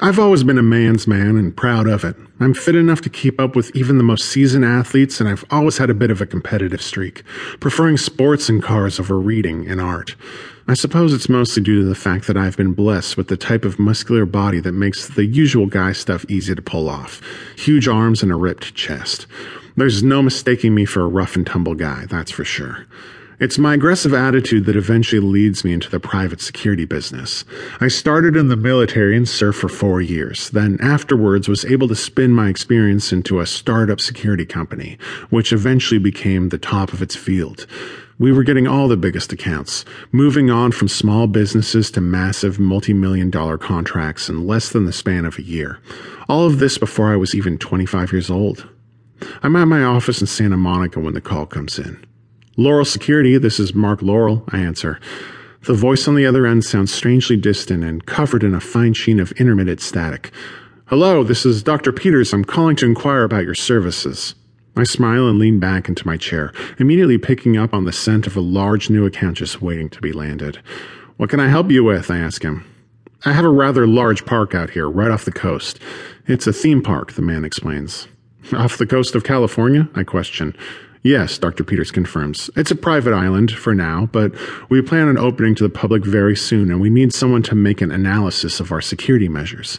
I've always been a man's man and proud of it. I'm fit enough to keep up with even the most seasoned athletes, and I've always had a bit of a competitive streak, preferring sports and cars over reading and art. I suppose it's mostly due to the fact that I've been blessed with the type of muscular body that makes the usual guy stuff easy to pull off huge arms and a ripped chest. There's no mistaking me for a rough and tumble guy, that's for sure. It's my aggressive attitude that eventually leads me into the private security business. I started in the military and served for four years, then afterwards was able to spin my experience into a startup security company, which eventually became the top of its field. We were getting all the biggest accounts, moving on from small businesses to massive multi-million dollar contracts in less than the span of a year. All of this before I was even 25 years old. I'm at my office in Santa Monica when the call comes in. Laurel Security, this is Mark Laurel, I answer. The voice on the other end sounds strangely distant and covered in a fine sheen of intermittent static. Hello, this is Dr. Peters. I'm calling to inquire about your services. I smile and lean back into my chair, immediately picking up on the scent of a large new account just waiting to be landed. What can I help you with? I ask him. I have a rather large park out here, right off the coast. It's a theme park, the man explains. Off the coast of California? I question. Yes, Dr. Peters confirms. It's a private island for now, but we plan on opening to the public very soon, and we need someone to make an analysis of our security measures.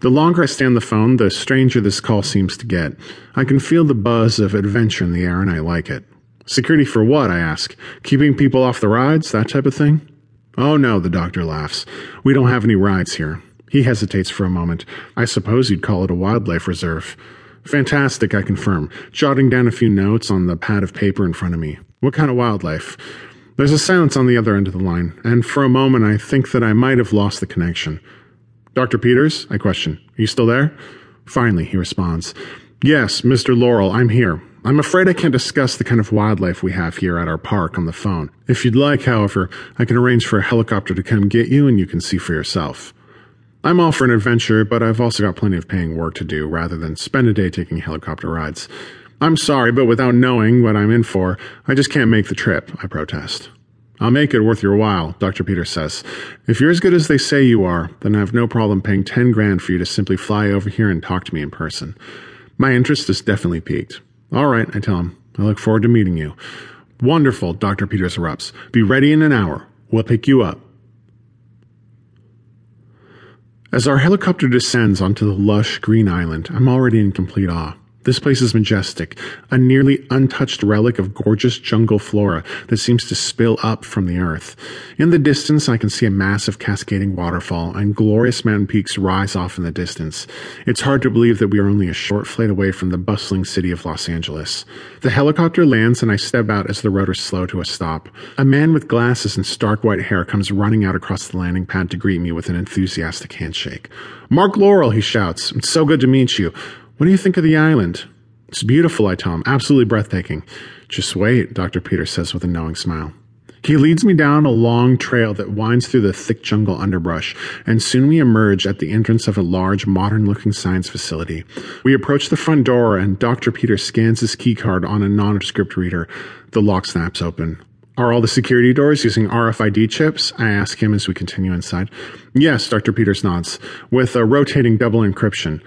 The longer I stay on the phone, the stranger this call seems to get. I can feel the buzz of adventure in the air, and I like it. Security for what? I ask. Keeping people off the rides, that type of thing? Oh no, the doctor laughs. We don't have any rides here. He hesitates for a moment. I suppose you'd call it a wildlife reserve. Fantastic, I confirm, jotting down a few notes on the pad of paper in front of me. What kind of wildlife? There's a silence on the other end of the line, and for a moment I think that I might have lost the connection. Dr. Peters? I question. Are you still there? Finally, he responds. Yes, Mr. Laurel, I'm here. I'm afraid I can't discuss the kind of wildlife we have here at our park on the phone. If you'd like, however, I can arrange for a helicopter to come get you and you can see for yourself. I'm all for an adventure, but I've also got plenty of paying work to do rather than spend a day taking helicopter rides. I'm sorry, but without knowing what I'm in for, I just can't make the trip, I protest. I'll make it worth your while, Dr. Peters says. If you're as good as they say you are, then I have no problem paying 10 grand for you to simply fly over here and talk to me in person. My interest is definitely piqued. All right, I tell him. I look forward to meeting you. Wonderful, Dr. Peters erupts. Be ready in an hour. We'll pick you up. As our helicopter descends onto the lush green island, I'm already in complete awe. This place is majestic, a nearly untouched relic of gorgeous jungle flora that seems to spill up from the earth. In the distance, I can see a massive cascading waterfall, and glorious mountain peaks rise off in the distance. It's hard to believe that we are only a short flight away from the bustling city of Los Angeles. The helicopter lands, and I step out as the rotors slow to a stop. A man with glasses and stark white hair comes running out across the landing pad to greet me with an enthusiastic handshake. Mark Laurel, he shouts. It's so good to meet you. What do you think of the island? It's beautiful, I tell him. Absolutely breathtaking. Just wait, Dr. Peters says with a knowing smile. He leads me down a long trail that winds through the thick jungle underbrush, and soon we emerge at the entrance of a large, modern looking science facility. We approach the front door, and Dr. Peters scans his keycard on a nondescript reader. The lock snaps open. Are all the security doors using RFID chips? I ask him as we continue inside. Yes, Dr. Peters nods, with a rotating double encryption.